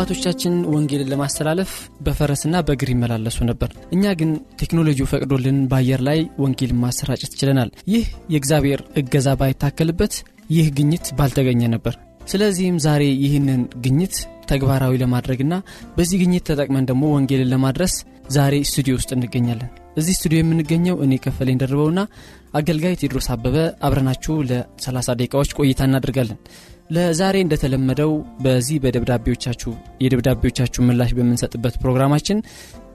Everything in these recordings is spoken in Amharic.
አባቶቻችን ወንጌልን ለማስተላለፍ በፈረስና በእግር ይመላለሱ ነበር። እኛ ግን ቴክኖሎጂው ፈቅዶልን በአየር ላይ ወንጌል ማሰራጨት ችለናል። ይህ የእግዚአብሔር እገዛ ባይታከልበት ይህ ግኝት ባልተገኘ ነበር። ስለዚህም ዛሬ ይህንን ግኝት ተግባራዊ ለማድረግና በዚህ ግኝት ተጠቅመን ደግሞ ወንጌልን ለማድረስ ዛሬ ስቱዲዮ ውስጥ እንገኛለን። እዚህ ስቱዲዮ የምንገኘው እኔ ከፈለኝ ደርበውና አገልጋይ ቴድሮስ አበበ አብረናችሁ ለ30 ደቂቃዎች ቆይታ እናደርጋለን። ለዛሬ እንደተለመደው በዚህ በደብዳቤዎቻችሁ የደብዳቤዎቻችሁ ምላሽ በምንሰጥበት ፕሮግራማችን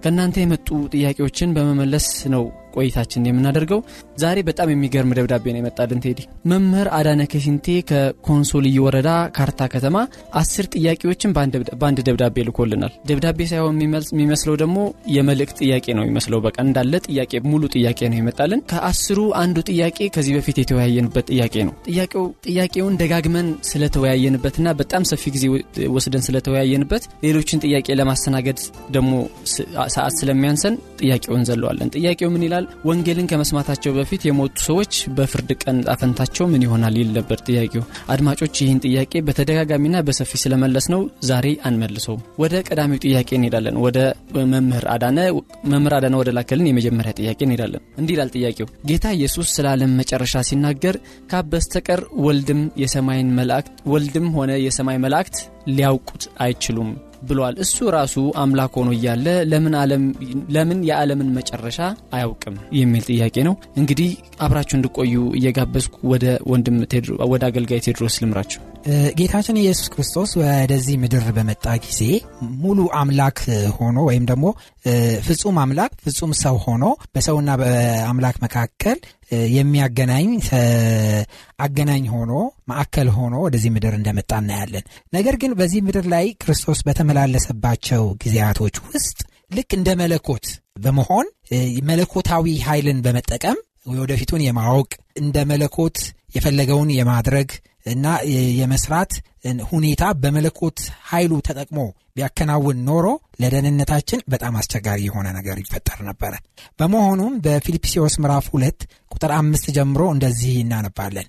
ከእናንተ የመጡ ጥያቄዎችን በመመለስ ነው ቆይታችን የምናደርገው። ዛሬ በጣም የሚገርም ደብዳቤ ነው የመጣልን ቴዲ። መምህር አዳነ ከሲንቴ ከኮንሶ ልዩ ወረዳ ካርታ ከተማ አስር ጥያቄዎችን በአንድ ደብዳቤ ልኮልናል። ደብዳቤ ሳይሆን የሚመስለው ደግሞ የመልእክት ጥያቄ ነው የሚመስለው። በቃ እንዳለ ጥያቄ ሙሉ ጥያቄ ነው የመጣልን። ከአስሩ አንዱ ጥያቄ ከዚህ በፊት የተወያየንበት ጥያቄ ነው። ጥያቄው ጥያቄውን ደጋግመን ስለተወያየንበትና በጣም ሰፊ ጊዜ ወስደን ስለተወያየንበት ሌሎችን ጥያቄ ለማስተናገድ ደግሞ ሰዓት ስለሚያንሰን ጥያቄውን ዘለዋለን። ጥያቄው ምን ይላል? ወንጌልን ከመስማታቸው በፊት የሞቱ ሰዎች በፍርድ ቀን ጣፈንታቸው ምን ይሆናል ይል ነበር ጥያቄው። አድማጮች ይህን ጥያቄ በተደጋጋሚና በሰፊ ስለመለስ ነው ዛሬ አንመልሰውም። ወደ ቀዳሚው ጥያቄ እንሄዳለን። ወደ መምህር አዳነ መምህር አዳነ ወደ ላከልን የመጀመሪያ ጥያቄ እንሄዳለን። እንዲህ ይላል ጥያቄው ጌታ ኢየሱስ ስለ ዓለም መጨረሻ ሲናገር ካብ በስተቀር ወልድም የሰማይን መላእክት ወልድም ሆነ የሰማይ መላእክት ሊያውቁት አይችሉም ብሏል። እሱ ራሱ አምላክ ሆኖ እያለ ለምን የዓለምን መጨረሻ አያውቅም የሚል ጥያቄ ነው። እንግዲህ አብራችሁ እንድቆዩ እየጋበዝኩ ወደ ወንድም ወደ አገልጋይ ቴድሮስ ልምራችሁ። ጌታችን ኢየሱስ ክርስቶስ ወደዚህ ምድር በመጣ ጊዜ ሙሉ አምላክ ሆኖ ወይም ደግሞ ፍጹም አምላክ ፍጹም ሰው ሆኖ በሰውና በአምላክ መካከል የሚያገናኝ አገናኝ ሆኖ ማዕከል ሆኖ ወደዚህ ምድር እንደመጣ እናያለን። ነገር ግን በዚህ ምድር ላይ ክርስቶስ በተመላለሰባቸው ጊዜያቶች ውስጥ ልክ እንደ መለኮት በመሆን መለኮታዊ ኃይልን በመጠቀም ወደፊቱን የማወቅ እንደ መለኮት የፈለገውን የማድረግ እና የመስራት ሁኔታ በመለኮት ኃይሉ ተጠቅሞ ቢያከናውን ኖሮ ለደህንነታችን በጣም አስቸጋሪ የሆነ ነገር ይፈጠር ነበረ። በመሆኑም በፊልጵስዎስ ምዕራፍ ሁለት ቁጥር አምስት ጀምሮ እንደዚህ እናነባለን።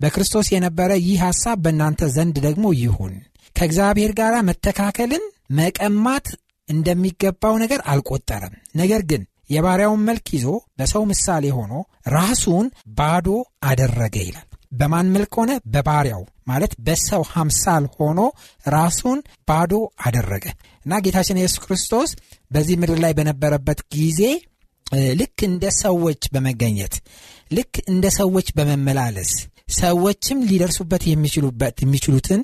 በክርስቶስ የነበረ ይህ ሐሳብ በእናንተ ዘንድ ደግሞ ይሁን። ከእግዚአብሔር ጋር መተካከልን መቀማት እንደሚገባው ነገር አልቆጠረም። ነገር ግን የባሪያውን መልክ ይዞ በሰው ምሳሌ ሆኖ ራሱን ባዶ አደረገ ይላል። በማን መልክ ሆነ? በባሪያው ማለት በሰው አምሳል ሆኖ ራሱን ባዶ አደረገ እና ጌታችን ኢየሱስ ክርስቶስ በዚህ ምድር ላይ በነበረበት ጊዜ ልክ እንደ ሰዎች በመገኘት ልክ እንደ ሰዎች በመመላለስ ሰዎችም ሊደርሱበት የሚችሉበት የሚችሉትን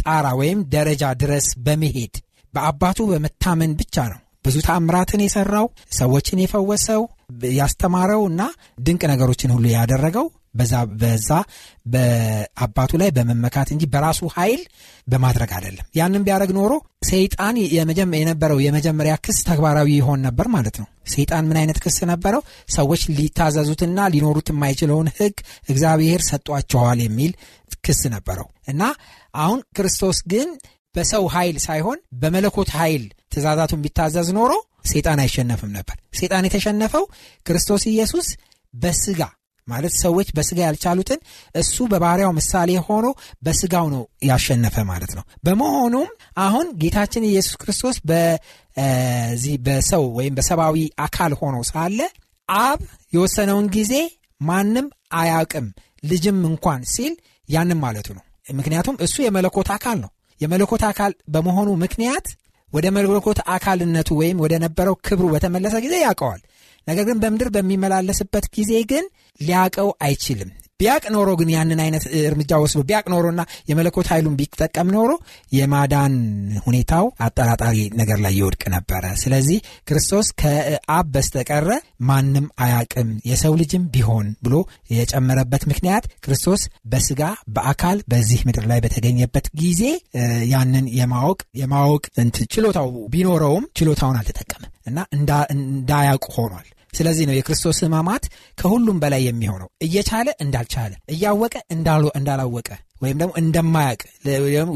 ጣራ ወይም ደረጃ ድረስ በመሄድ በአባቱ በመታመን ብቻ ነው ብዙ ታምራትን የሰራው ሰዎችን የፈወሰው ያስተማረው እና ድንቅ ነገሮችን ሁሉ ያደረገው በዛ በዛ በአባቱ ላይ በመመካት እንጂ በራሱ ኃይል በማድረግ አይደለም። ያንን ቢያደረግ ኖሮ ሰይጣን የነበረው የመጀመሪያ ክስ ተግባራዊ ይሆን ነበር ማለት ነው። ሰይጣን ምን አይነት ክስ ነበረው? ሰዎች ሊታዘዙትና ሊኖሩት የማይችለውን ሕግ እግዚአብሔር ሰጧቸዋል የሚል ክስ ነበረው እና አሁን ክርስቶስ ግን በሰው ኃይል ሳይሆን በመለኮት ኃይል ትእዛዛቱን ቢታዘዝ ኖሮ ሰይጣን አይሸነፍም ነበር። ሰይጣን የተሸነፈው ክርስቶስ ኢየሱስ በስጋ ማለት ሰዎች በስጋ ያልቻሉትን እሱ በባሪያው ምሳሌ ሆኖ በስጋው ነው ያሸነፈ ማለት ነው። በመሆኑም አሁን ጌታችን ኢየሱስ ክርስቶስ በዚህ በሰው ወይም በሰብአዊ አካል ሆኖ ሳለ አብ የወሰነውን ጊዜ ማንም አያውቅም ልጅም እንኳን ሲል ያንም ማለቱ ነው። ምክንያቱም እሱ የመለኮት አካል ነው። የመለኮት አካል በመሆኑ ምክንያት ወደ መለኮት አካልነቱ ወይም ወደ ነበረው ክብሩ በተመለሰ ጊዜ ያውቀዋል። ነገር ግን በምድር በሚመላለስበት ጊዜ ግን ሊያቀው አይችልም። ቢያቅ ኖሮ ግን ያንን አይነት እርምጃ ወስዶ ቢያቅ ኖሮና የመለኮት ኃይሉን ቢጠቀም ኖሮ የማዳን ሁኔታው አጠራጣሪ ነገር ላይ ይወድቅ ነበረ። ስለዚህ ክርስቶስ ከአብ በስተቀረ ማንም አያቅም የሰው ልጅም ቢሆን ብሎ የጨመረበት ምክንያት ክርስቶስ በስጋ በአካል በዚህ ምድር ላይ በተገኘበት ጊዜ ያንን የማወቅ የማወቅ ችሎታው ቢኖረውም ችሎታውን አልተጠቀምም እና እንዳያውቅ ሆኗል። ስለዚህ ነው የክርስቶስ ሕማማት ከሁሉም በላይ የሚሆነው እየቻለ እንዳልቻለ እያወቀ እንዳላወቀ ወይም ደግሞ እንደማያውቅ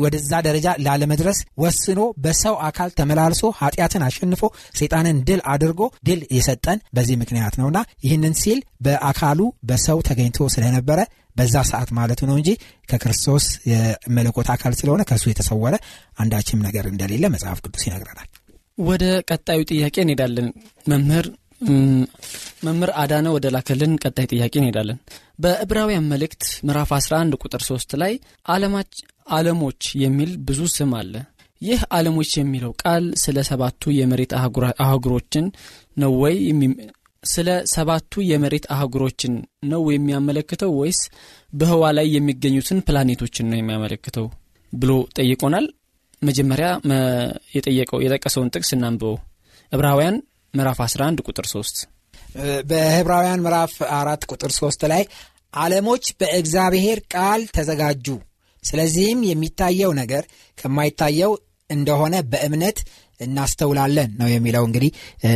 ወደዛ ደረጃ ላለመድረስ ወስኖ በሰው አካል ተመላልሶ ኃጢአትን አሸንፎ ሰይጣንን ድል አድርጎ ድል የሰጠን በዚህ ምክንያት ነውና ይህንን ሲል በአካሉ በሰው ተገኝቶ ስለነበረ በዛ ሰዓት ማለቱ ነው እንጂ ከክርስቶስ የመለኮት አካል ስለሆነ ከእሱ የተሰወረ አንዳችም ነገር እንደሌለ መጽሐፍ ቅዱስ ይነግረናል። ወደ ቀጣዩ ጥያቄ እንሄዳለን። መምህር መምህር አዳነ ወደ ላከልን ቀጣይ ጥያቄ እንሄዳለን። በዕብራውያን መልእክት ምዕራፍ 11 ቁጥር 3 ላይ ዓለሞች የሚል ብዙ ስም አለ። ይህ ዓለሞች የሚለው ቃል ስለ ሰባቱ የመሬት አህጉሮችን ነው ወይ ስለ ሰባቱ የመሬት አህጉሮችን ነው የሚያመለክተው ወይስ በህዋ ላይ የሚገኙትን ፕላኔቶችን ነው የሚያመለክተው ብሎ ጠይቆናል። መጀመሪያ የጠየቀው የጠቀሰውን ጥቅስ እናንብበው። ዕብራውያን ምዕራፍ 11 ቁጥር 3 በዕብራውያን ምዕራፍ አራት ቁጥር 3 ላይ ዓለሞች በእግዚአብሔር ቃል ተዘጋጁ፣ ስለዚህም የሚታየው ነገር ከማይታየው እንደሆነ በእምነት እናስተውላለን ነው የሚለው እንግዲህ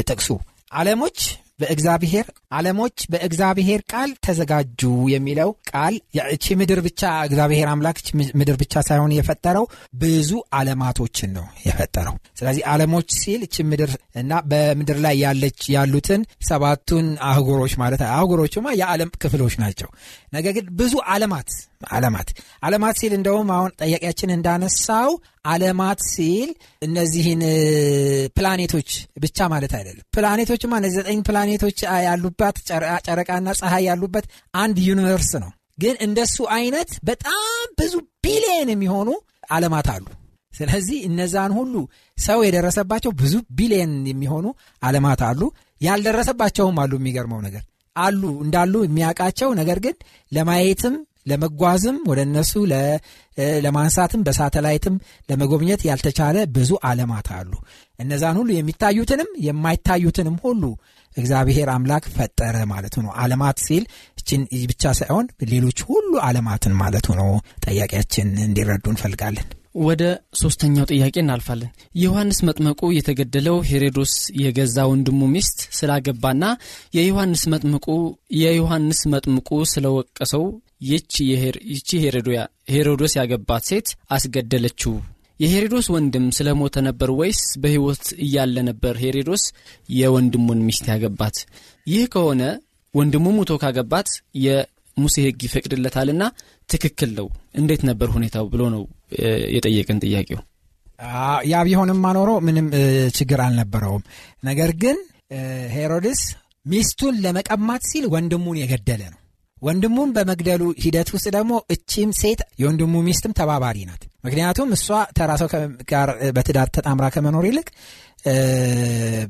ጥቅሱ። ዓለሞች በእግዚአብሔር ዓለሞች በእግዚአብሔር ቃል ተዘጋጁ የሚለው ቃል እቺ ምድር ብቻ እግዚአብሔር አምላክ ምድር ብቻ ሳይሆን የፈጠረው ብዙ ዓለማቶችን ነው የፈጠረው። ስለዚህ ዓለሞች ሲል እቺ ምድር እና በምድር ላይ ያለች ያሉትን ሰባቱን አህጉሮች ማለት አህጉሮቹማ የዓለም ክፍሎች ናቸው። ነገር ግን ብዙ ዓለማት ዓለማት ዓለማት ሲል እንደውም አሁን ጠያቂያችን እንዳነሳው ዓለማት ሲል እነዚህን ፕላኔቶች ብቻ ማለት አይደለም። ፕላኔቶችማ እነዚህ ዘጠኝ ፕላኔቶች ያሉባት ጨረቃና ፀሐይ ያሉበት አንድ universe ነው። ግን እንደሱ አይነት በጣም ብዙ ቢሊየን የሚሆኑ ዓለማት አሉ። ስለዚህ እነዛን ሁሉ ሰው የደረሰባቸው ብዙ ቢሊየን የሚሆኑ ዓለማት አሉ። ያልደረሰባቸውም አሉ። የሚገርመው ነገር አሉ እንዳሉ የሚያውቃቸው ነገር ግን ለማየትም ለመጓዝም ወደ እነሱ ለማንሳትም በሳተላይትም ለመጎብኘት ያልተቻለ ብዙ ዓለማት አሉ። እነዛን ሁሉ የሚታዩትንም የማይታዩትንም ሁሉ እግዚአብሔር አምላክ ፈጠረ ማለቱ ነው። ዓለማት ሲል እችን ብቻ ሳይሆን ሌሎች ሁሉ ዓለማትን ማለቱ ነው። ጠያቂያችን እንዲረዱ እንፈልጋለን። ወደ ሶስተኛው ጥያቄ እናልፋለን። ዮሐንስ መጥመቁ የተገደለው ሄሮዶስ የገዛ ወንድሙ ሚስት ስላገባና የዮሐንስ መጥምቁ የዮሐንስ መጥምቁ ስለወቀሰው ይቺ ሄሮዶስ ያገባት ሴት አስገደለችው። የሄሮዶስ ወንድም ስለሞተ ነበር ወይስ በሕይወት እያለ ነበር ሄሮዶስ የወንድሙን ሚስት ያገባት? ይህ ከሆነ ወንድሙ ሙቶ ካገባት የሙሴ ሕግ ይፈቅድለታልና ትክክል ነው። እንዴት ነበር ሁኔታው ብሎ ነው የጠየቀን ጥያቄው። ያ ቢሆንም ኖሮ ምንም ችግር አልነበረውም። ነገር ግን ሄሮድስ ሚስቱን ለመቀማት ሲል ወንድሙን የገደለ ነው። ወንድሙን በመግደሉ ሂደት ውስጥ ደግሞ እቺም ሴት የወንድሙ ሚስትም ተባባሪ ናት። ምክንያቱም እሷ ተራሰው ጋር በትዳር ተጣምራ ከመኖር ይልቅ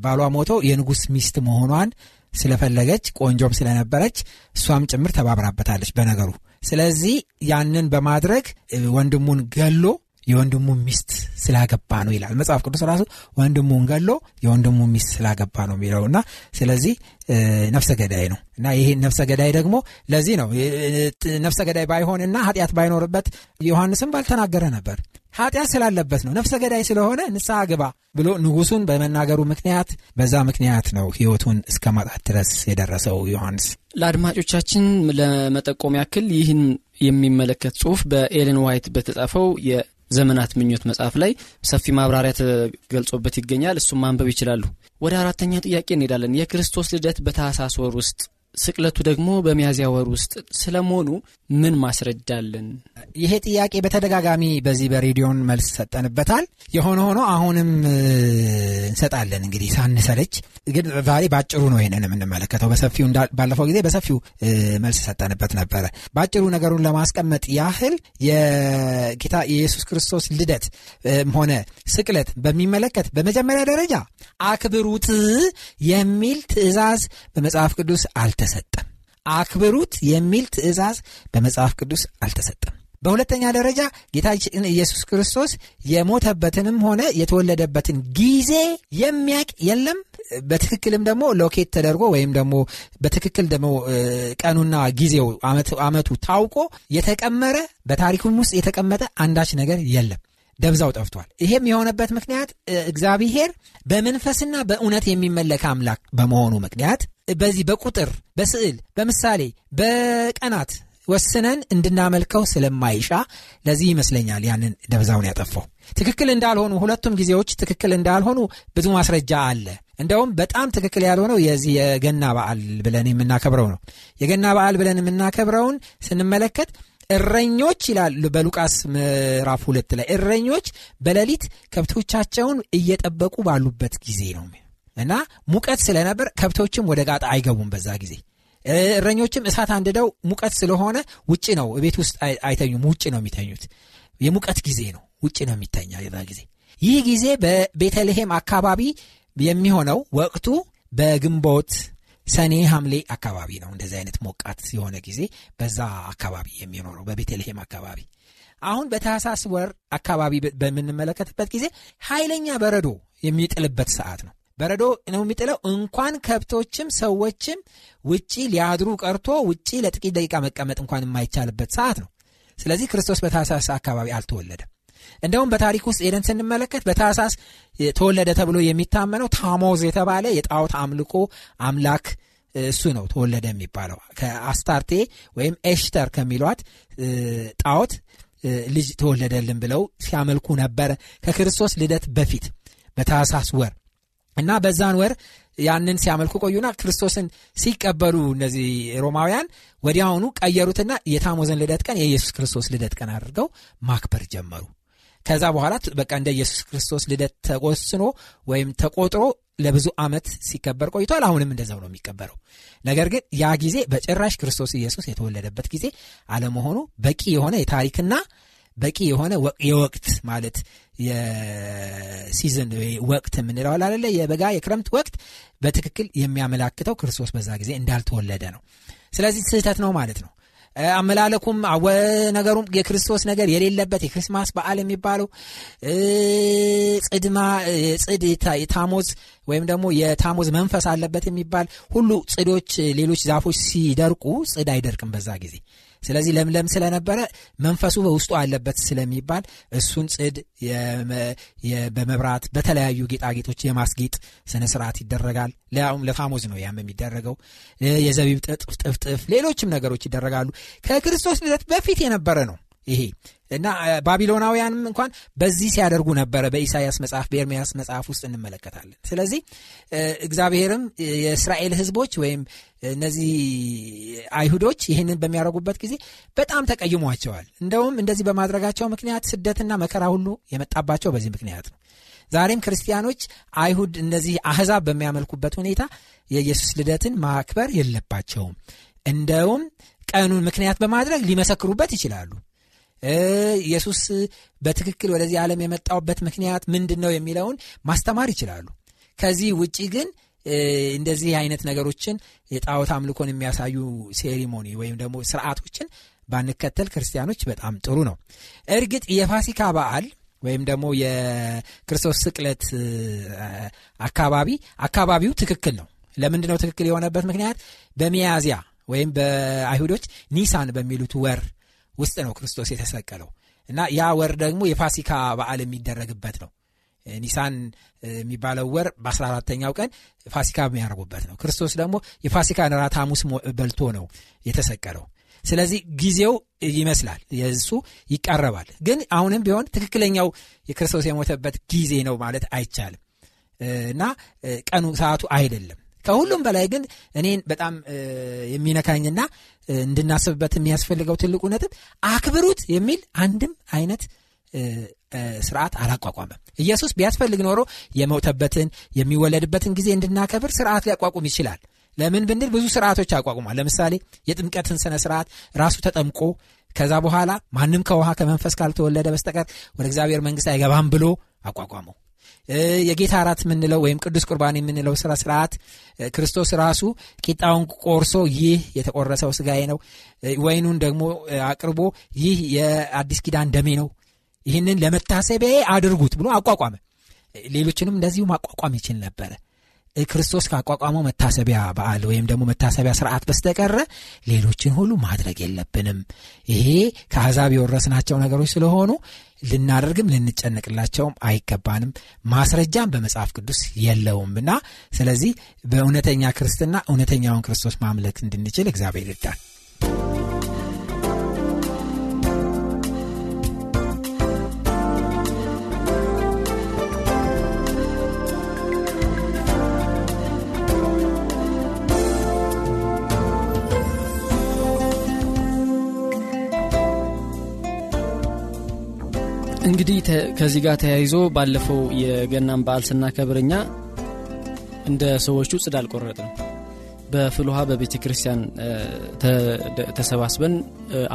ባሏ ሞቶ የንጉሥ ሚስት መሆኗን ስለፈለገች ቆንጆም ስለነበረች እሷም ጭምር ተባብራበታለች በነገሩ። ስለዚህ ያንን በማድረግ ወንድሙን ገሎ የወንድሙ ሚስት ስላገባ ነው ይላል። መጽሐፍ ቅዱስ ራሱ ወንድሙን ገሎ የወንድሙ ሚስት ስላገባ ነው የሚለው እና ስለዚህ ነፍሰ ገዳይ ነው እና ይሄ ነፍሰ ገዳይ ደግሞ ለዚህ ነው። ነፍሰ ገዳይ ባይሆንና ኃጢአት ባይኖርበት ዮሐንስም ባልተናገረ ነበር። ኃጢአት ስላለበት ነው። ነፍሰ ገዳይ ስለሆነ ንስሐ ግባ ብሎ ንጉሱን በመናገሩ ምክንያት በዛ ምክንያት ነው ህይወቱን እስከ ማጣት ድረስ የደረሰው ዮሐንስ። ለአድማጮቻችን ለመጠቆም ያክል ይህን የሚመለከት ጽሁፍ በኤለን ዋይት በተጻፈው ዘመናት ምኞት መጽሐፍ ላይ ሰፊ ማብራሪያ ተገልጾበት ይገኛል። እሱም ማንበብ ይችላሉ። ወደ አራተኛ ጥያቄ እንሄዳለን። የክርስቶስ ልደት በታህሳስ ወር ውስጥ ስቅለቱ ደግሞ በሚያዝያ ወር ውስጥ ስለመሆኑ ምን ማስረጃ አለን? ይሄ ጥያቄ በተደጋጋሚ በዚህ በሬዲዮን መልስ ሰጠንበታል። የሆነ ሆኖ አሁንም እንሰጣለን እንግዲህ ሳንሰለች። ግን ዛሬ ባጭሩ ነው ይሄንን የምንመለከተው። በሰፊው ባለፈው ጊዜ በሰፊው መልስ ሰጠንበት ነበረ። ባጭሩ ነገሩን ለማስቀመጥ ያህል የጌታ የኢየሱስ ክርስቶስ ልደት ሆነ ስቅለት በሚመለከት በመጀመሪያ ደረጃ አክብሩት የሚል ትእዛዝ በመጽሐፍ ቅዱስ አልተሰጠም። አክብሩት የሚል ትእዛዝ በመጽሐፍ ቅዱስ አልተሰጠም። በሁለተኛ ደረጃ ጌታችን ኢየሱስ ክርስቶስ የሞተበትንም ሆነ የተወለደበትን ጊዜ የሚያቅ የለም። በትክክልም ደግሞ ሎኬት ተደርጎ ወይም ደግሞ በትክክል ደግሞ ቀኑና ጊዜው ዓመቱ ታውቆ የተቀመረ በታሪኩም ውስጥ የተቀመጠ አንዳች ነገር የለም። ደብዛው ጠፍቷል። ይሄም የሆነበት ምክንያት እግዚአብሔር በመንፈስና በእውነት የሚመለክ አምላክ በመሆኑ ምክንያት በዚህ በቁጥር በስዕል በምሳሌ በቀናት ወስነን እንድናመልከው ስለማይሻ ለዚህ ይመስለኛል ያንን ደብዛውን ያጠፋው። ትክክል እንዳልሆኑ ሁለቱም ጊዜዎች ትክክል እንዳልሆኑ ብዙ ማስረጃ አለ። እንደውም በጣም ትክክል ያልሆነው የዚህ የገና በዓል ብለን የምናከብረው ነው። የገና በዓል ብለን የምናከብረውን ስንመለከት እረኞች ይላል በሉቃስ ምዕራፍ ሁለት ላይ እረኞች በሌሊት ከብቶቻቸውን እየጠበቁ ባሉበት ጊዜ ነው እና ሙቀት ስለነበር ከብቶችም ወደ ጋጣ አይገቡም በዛ ጊዜ። እረኞችም እሳት አንድደው ሙቀት ስለሆነ ውጭ ነው ቤት ውስጥ አይተኙም ውጭ ነው የሚተኙት። የሙቀት ጊዜ ነው ውጭ ነው የሚተኛ የዛ ጊዜ። ይህ ጊዜ በቤተልሔም አካባቢ የሚሆነው ወቅቱ በግንቦት ሰኔ ሐምሌ አካባቢ ነው። እንደዚህ አይነት ሞቃት የሆነ ጊዜ በዛ አካባቢ የሚኖረው በቤተልሔም አካባቢ። አሁን በታህሳስ ወር አካባቢ በምንመለከትበት ጊዜ ኃይለኛ በረዶ የሚጥልበት ሰዓት ነው በረዶ ነው የሚጥለው። እንኳን ከብቶችም ሰዎችም ውጪ ሊያድሩ ቀርቶ ውጪ ለጥቂት ደቂቃ መቀመጥ እንኳን የማይቻልበት ሰዓት ነው። ስለዚህ ክርስቶስ በታህሳስ አካባቢ አልተወለደም። እንደውም በታሪክ ውስጥ ሄደን ስንመለከት በታህሳስ ተወለደ ተብሎ የሚታመነው ታሞዝ የተባለ የጣዖት አምልኮ አምላክ እሱ ነው ተወለደ የሚባለው። ከአስታርቴ ወይም ኤሽተር ከሚሏት ጣዖት ልጅ ተወለደልን ብለው ሲያመልኩ ነበረ ከክርስቶስ ልደት በፊት በታህሳስ ወር እና በዛን ወር ያንን ሲያመልኩ ቆዩና ክርስቶስን ሲቀበሉ እነዚህ ሮማውያን ወዲያውኑ ቀየሩትና የታሞዘን ልደት ቀን የኢየሱስ ክርስቶስ ልደት ቀን አድርገው ማክበር ጀመሩ። ከዛ በኋላ በቃ እንደ ኢየሱስ ክርስቶስ ልደት ተወስኖ ወይም ተቆጥሮ ለብዙ ዓመት ሲከበር ቆይቷል። አሁንም እንደዛው ነው የሚከበረው። ነገር ግን ያ ጊዜ በጭራሽ ክርስቶስ ኢየሱስ የተወለደበት ጊዜ አለመሆኑ በቂ የሆነ የታሪክና በቂ የሆነ የወቅት ማለት የሲዝን ወቅት የምንለው አለ የበጋ የክረምት ወቅት በትክክል የሚያመላክተው ክርስቶስ በዛ ጊዜ እንዳልተወለደ ነው። ስለዚህ ስህተት ነው ማለት ነው። አመላለኩም ነገሩም የክርስቶስ ነገር የሌለበት የክርስማስ በዓል የሚባለው ጽድማ ጽድ የታሞዝ ወይም ደግሞ የታሞዝ መንፈስ አለበት የሚባል ሁሉ ጽዶች ሌሎች ዛፎች ሲደርቁ ጽድ አይደርቅም በዛ ጊዜ ስለዚህ ለምለም ስለነበረ መንፈሱ በውስጡ አለበት ስለሚባል እሱን ጽድ በመብራት በተለያዩ ጌጣጌጦች የማስጌጥ ስነ ስርዓት ይደረጋል። ሊያውም ለፋሞዝ ነው ያም የሚደረገው። የዘቢብ ጥፍጥፍ ሌሎችም ነገሮች ይደረጋሉ። ከክርስቶስ ልደት በፊት የነበረ ነው ይሄ እና ባቢሎናውያንም እንኳን በዚህ ሲያደርጉ ነበረ። በኢሳያስ መጽሐፍ በኤርሚያስ መጽሐፍ ውስጥ እንመለከታለን። ስለዚህ እግዚአብሔርም የእስራኤል ህዝቦች ወይም እነዚህ አይሁዶች ይህንን በሚያደርጉበት ጊዜ በጣም ተቀይሟቸዋል። እንደውም እንደዚህ በማድረጋቸው ምክንያት ስደትና መከራ ሁሉ የመጣባቸው በዚህ ምክንያት ነው። ዛሬም ክርስቲያኖች አይሁድ እነዚህ አህዛብ በሚያመልኩበት ሁኔታ የኢየሱስ ልደትን ማክበር የለባቸውም። እንደውም ቀኑን ምክንያት በማድረግ ሊመሰክሩበት ይችላሉ ኢየሱስ በትክክል ወደዚህ ዓለም የመጣውበት ምክንያት ምንድን ነው የሚለውን ማስተማር ይችላሉ። ከዚህ ውጪ ግን እንደዚህ አይነት ነገሮችን የጣዖት አምልኮን የሚያሳዩ ሴሪሞኒ ወይም ደግሞ ስርዓቶችን ባንከተል ክርስቲያኖች በጣም ጥሩ ነው። እርግጥ የፋሲካ በዓል ወይም ደግሞ የክርስቶስ ስቅለት አካባቢ አካባቢው ትክክል ነው። ለምንድ ነው ትክክል የሆነበት ምክንያት? በሚያዝያ ወይም በአይሁዶች ኒሳን በሚሉት ወር ውስጥ ነው ክርስቶስ የተሰቀለው። እና ያ ወር ደግሞ የፋሲካ በዓል የሚደረግበት ነው። ኒሳን የሚባለው ወር በ14ተኛው ቀን ፋሲካ የሚያደርጉበት ነው። ክርስቶስ ደግሞ የፋሲካን ራት ሐሙስ በልቶ ነው የተሰቀለው። ስለዚህ ጊዜው ይመስላል የእሱ ይቃረባል ግን አሁንም ቢሆን ትክክለኛው የክርስቶስ የሞተበት ጊዜ ነው ማለት አይቻልም። እና ቀኑ ሰዓቱ አይደለም ከሁሉም በላይ ግን እኔን በጣም የሚነካኝና እንድናስብበት የሚያስፈልገው ትልቁ ነጥብ አክብሩት የሚል አንድም አይነት ስርዓት አላቋቋመም። ኢየሱስ ቢያስፈልግ ኖሮ የመውተበትን የሚወለድበትን ጊዜ እንድናከብር ስርዓት ሊያቋቁም ይችላል። ለምን ብንል ብዙ ስርዓቶች አቋቁሟል። ለምሳሌ የጥምቀትን ስነ ስርዓት ራሱ ተጠምቆ ከዛ በኋላ ማንም ከውሃ ከመንፈስ ካልተወለደ በስተቀር ወደ እግዚአብሔር መንግስት አይገባም ብሎ አቋቋመው የጌታ አራት የምንለው ወይም ቅዱስ ቁርባን የምንለው ስራ ስርዓት ክርስቶስ ራሱ ቂጣውን ቆርሶ ይህ የተቆረሰው ስጋዬ ነው፣ ወይኑን ደግሞ አቅርቦ ይህ የአዲስ ኪዳን ደሜ ነው፣ ይህንን ለመታሰቢያ አድርጉት ብሎ አቋቋመ። ሌሎችንም እንደዚሁ ማቋቋም ይችል ነበረ። ክርስቶስ ካቋቋመው መታሰቢያ በዓል ወይም ደግሞ መታሰቢያ ስርዓት በስተቀረ ሌሎችን ሁሉ ማድረግ የለብንም። ይሄ ከአሕዛብ የወረስናቸው ነገሮች ስለሆኑ ልናደርግም ልንጨነቅላቸውም አይገባንም። ማስረጃም በመጽሐፍ ቅዱስ የለውም እና ስለዚህ በእውነተኛ ክርስትና እውነተኛውን ክርስቶስ ማምለክ እንድንችል እግዚአብሔር ይርዳል። እንግዲህ ከዚህ ጋር ተያይዞ ባለፈው የገናን በዓል ስናከብርኛ እንደ ሰዎቹ ጽድ አልቆረጥም። በፍልውሃ በቤተ ክርስቲያን ተሰባስበን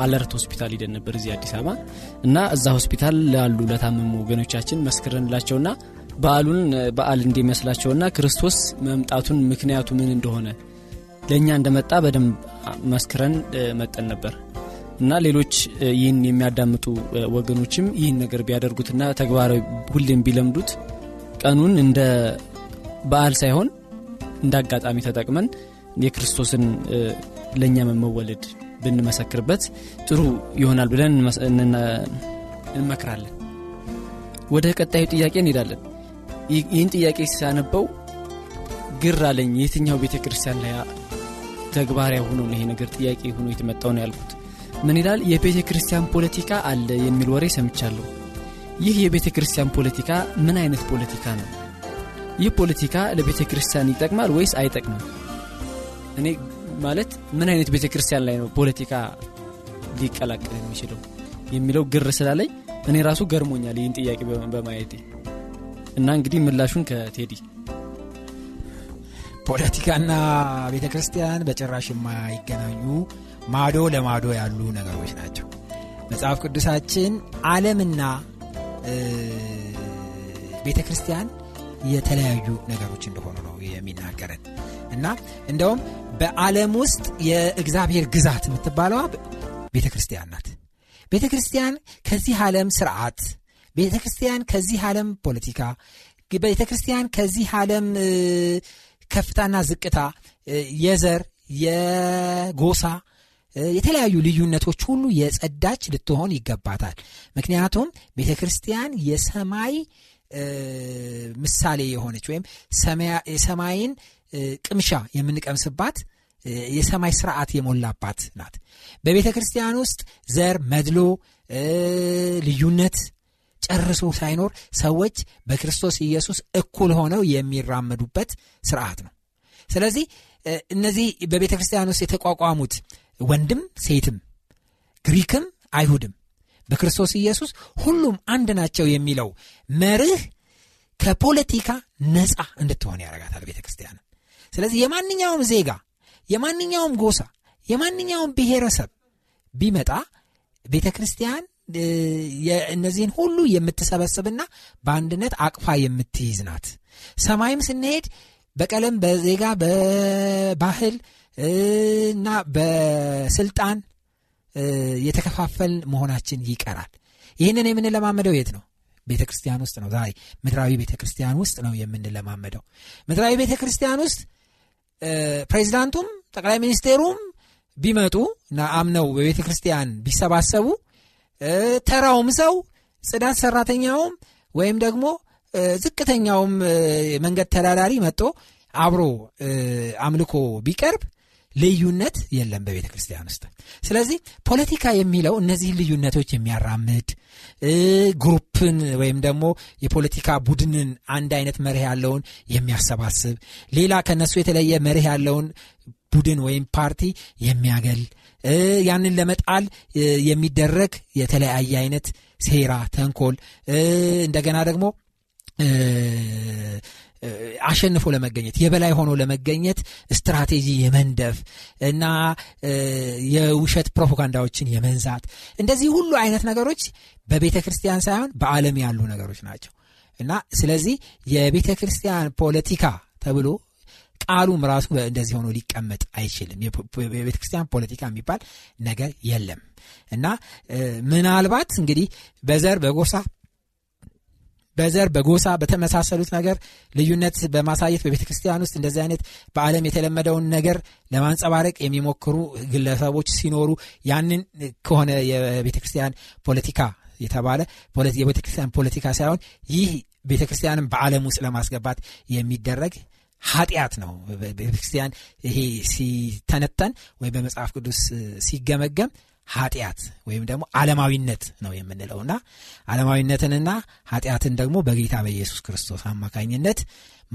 አለርት ሆስፒታል ሂደን ነበር እዚህ አዲስ አበባ እና እዛ ሆስፒታል ላሉ ለታመሙ ወገኖቻችን መስክረንላቸውና በዓሉን በዓል እንዲመስላቸውና ክርስቶስ መምጣቱን ምክንያቱ ምን እንደሆነ ለእኛ እንደመጣ በደንብ መስክረን መጠን ነበር እና ሌሎች ይህን የሚያዳምጡ ወገኖችም ይህን ነገር ቢያደርጉትና ተግባራዊ ሁሌም ቢለምዱት ቀኑን እንደ በዓል ሳይሆን እንደ አጋጣሚ ተጠቅመን የክርስቶስን ለእኛ መመወለድ ብንመሰክርበት ጥሩ ይሆናል ብለን እንመክራለን። ወደ ቀጣዩ ጥያቄ እንሄዳለን። ይህን ጥያቄ ሲያነበው ግር አለኝ። የትኛው ቤተ ክርስቲያን ላይ ተግባራዊ ሆኖ ይሄ ነገር ጥያቄ ሆኖ የተመጣው ነው ያልኩት። ምን ይላል? የቤተ ክርስቲያን ፖለቲካ አለ የሚል ወሬ ሰምቻለሁ። ይህ የቤተ ክርስቲያን ፖለቲካ ምን አይነት ፖለቲካ ነው? ይህ ፖለቲካ ለቤተ ክርስቲያን ይጠቅማል ወይስ አይጠቅምም? እኔ ማለት ምን አይነት ቤተ ክርስቲያን ላይ ነው ፖለቲካ ሊቀላቀል የሚችለው የሚለው ግር ስላለኝ እኔ ራሱ ገርሞኛል ይህን ጥያቄ በማየቴ እና እንግዲህ ምላሹን ከቴዲ ፖለቲካና ቤተ ክርስቲያን በጭራሽ የማይገናኙ ማዶ ለማዶ ያሉ ነገሮች ናቸው። መጽሐፍ ቅዱሳችን ዓለምና ቤተ ክርስቲያን የተለያዩ ነገሮች እንደሆኑ ነው የሚናገረን እና እንደውም በዓለም ውስጥ የእግዚአብሔር ግዛት የምትባለዋ ቤተ ክርስቲያን ናት። ቤተ ክርስቲያን ከዚህ ዓለም ስርዓት፣ ቤተ ክርስቲያን ከዚህ ዓለም ፖለቲካ፣ ቤተ ክርስቲያን ከዚህ ዓለም ከፍታና ዝቅታ፣ የዘር፣ የጎሳ የተለያዩ ልዩነቶች ሁሉ የጸዳች ልትሆን ይገባታል። ምክንያቱም ቤተ ክርስቲያን የሰማይ ምሳሌ የሆነች ወይም የሰማይን ቅምሻ የምንቀምስባት የሰማይ ስርዓት የሞላባት ናት። በቤተ ክርስቲያን ውስጥ ዘር፣ መድሎ፣ ልዩነት ጨርሶ ሳይኖር ሰዎች በክርስቶስ ኢየሱስ እኩል ሆነው የሚራመዱበት ስርዓት ነው። ስለዚህ እነዚህ በቤተ ክርስቲያን ውስጥ የተቋቋሙት ወንድም ሴትም፣ ግሪክም አይሁድም በክርስቶስ ኢየሱስ ሁሉም አንድ ናቸው የሚለው መርህ ከፖለቲካ ነፃ እንድትሆን ያደርጋታል ቤተ ክርስቲያን። ስለዚህ የማንኛውም ዜጋ፣ የማንኛውም ጎሳ፣ የማንኛውም ብሔረሰብ ቢመጣ ቤተ ክርስቲያን እነዚህን ሁሉ የምትሰበስብና በአንድነት አቅፋ የምትይዝ ናት። ሰማይም ስንሄድ በቀለም፣ በዜጋ፣ በባህል እና በስልጣን የተከፋፈል መሆናችን ይቀራል። ይህንን የምንለማመደው የት ነው? ቤተ ክርስቲያን ውስጥ ነው። ዛሬ ምድራዊ ቤተ ክርስቲያን ውስጥ ነው የምንለማመደው። ምድራዊ ቤተ ክርስቲያን ውስጥ ፕሬዚዳንቱም ጠቅላይ ሚኒስቴሩም ቢመጡ እና አምነው በቤተ ክርስቲያን ቢሰባሰቡ ተራውም ሰው ጽዳት ሰራተኛውም ወይም ደግሞ ዝቅተኛውም መንገድ ተዳዳሪ መጥቶ አብሮ አምልኮ ቢቀርብ ልዩነት የለም በቤተ ክርስቲያን ውስጥ። ስለዚህ ፖለቲካ የሚለው እነዚህን ልዩነቶች የሚያራምድ ግሩፕን ወይም ደግሞ የፖለቲካ ቡድንን አንድ አይነት መርህ ያለውን የሚያሰባስብ ሌላ ከነሱ የተለየ መርህ ያለውን ቡድን ወይም ፓርቲ የሚያገል ያንን ለመጣል የሚደረግ የተለያየ አይነት ሴራ፣ ተንኮል እንደገና ደግሞ አሸንፎ ለመገኘት የበላይ ሆኖ ለመገኘት ስትራቴጂ የመንደፍ እና የውሸት ፕሮፓጋንዳዎችን የመንዛት እንደዚህ ሁሉ አይነት ነገሮች በቤተ ክርስቲያን ሳይሆን በዓለም ያሉ ነገሮች ናቸው። እና ስለዚህ የቤተ ክርስቲያን ፖለቲካ ተብሎ ቃሉም ራሱ እንደዚህ ሆኖ ሊቀመጥ አይችልም። የቤተ ክርስቲያን ፖለቲካ የሚባል ነገር የለም እና ምናልባት እንግዲህ በዘር በጎሳ በዘር በጎሳ በተመሳሰሉት ነገር ልዩነት በማሳየት በቤተ ክርስቲያን ውስጥ እንደዚህ አይነት በዓለም የተለመደውን ነገር ለማንጸባረቅ የሚሞክሩ ግለሰቦች ሲኖሩ ያንን ከሆነ የቤተ ክርስቲያን ፖለቲካ የተባለ የቤተ ክርስቲያን ፖለቲካ ሳይሆን ይህ ቤተ ክርስቲያንን በዓለም ውስጥ ለማስገባት የሚደረግ ኃጢአት ነው። ቤተክርስቲያን ይሄ ሲተነተን ወይም በመጽሐፍ ቅዱስ ሲገመገም ኃጢአት ወይም ደግሞ ዓለማዊነት ነው የምንለው እና ዓለማዊነትንና ኃጢአትን ደግሞ በጌታ በኢየሱስ ክርስቶስ አማካኝነት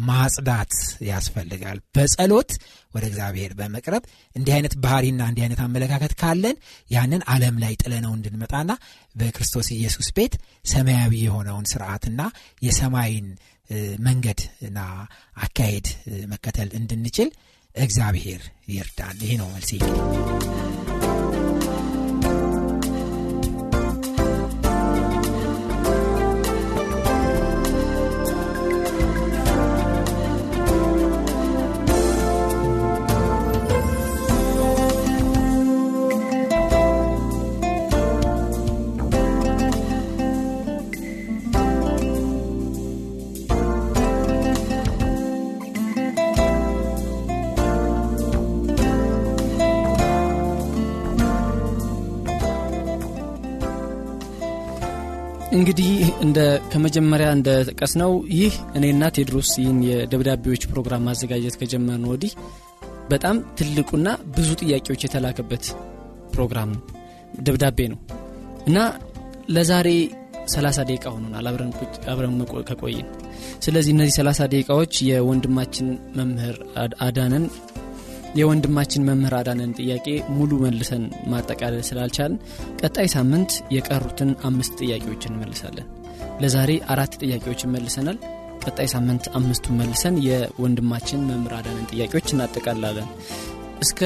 ማጽዳት ያስፈልጋል። በጸሎት ወደ እግዚአብሔር በመቅረብ እንዲህ አይነት ባህሪና እንዲህ አይነት አመለካከት ካለን ያንን ዓለም ላይ ጥለነው እንድንመጣና በክርስቶስ ኢየሱስ ቤት ሰማያዊ የሆነውን ስርዓትና የሰማይን መንገድና አካሄድ መከተል እንድንችል እግዚአብሔር ይርዳን። ይሄ ነው መልሴ። እንደ ከመጀመሪያ እንደ ጠቀስነው ይህ እኔና ቴድሮስ ይህን የደብዳቤዎች ፕሮግራም ማዘጋጀት ከጀመርን ወዲህ በጣም ትልቁና ብዙ ጥያቄዎች የተላከበት ፕሮግራም ደብዳቤ ነው እና ለዛሬ 30 ደቂቃ ሆኖናል አብረን ከቆይን። ስለዚህ እነዚህ 30 ደቂቃዎች የወንድማችን መምህር አዳንን የወንድማችን መምህር አዳነን ጥያቄ ሙሉ መልሰን ማጠቃለል ስላልቻልን ቀጣይ ሳምንት የቀሩትን አምስት ጥያቄዎች እንመልሳለን። ለዛሬ አራት ጥያቄዎችን መልሰናል። ቀጣይ ሳምንት አምስቱን መልሰን የወንድማችን መምህር አዳነን ጥያቄዎች እናጠቃላለን። እስከ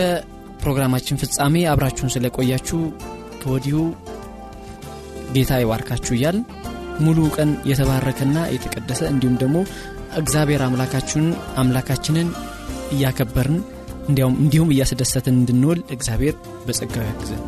ፕሮግራማችን ፍጻሜ አብራችሁን ስለቆያችሁ ከወዲሁ ጌታ ይባርካችሁ እያል ሙሉ ቀን የተባረከና የተቀደሰ እንዲሁም ደግሞ እግዚአብሔር አምላካችሁን አምላካችንን እያከበርን እንዲሁም እያስደሰትን እንድንውል እግዚአብሔር በጸጋው ያግዘን።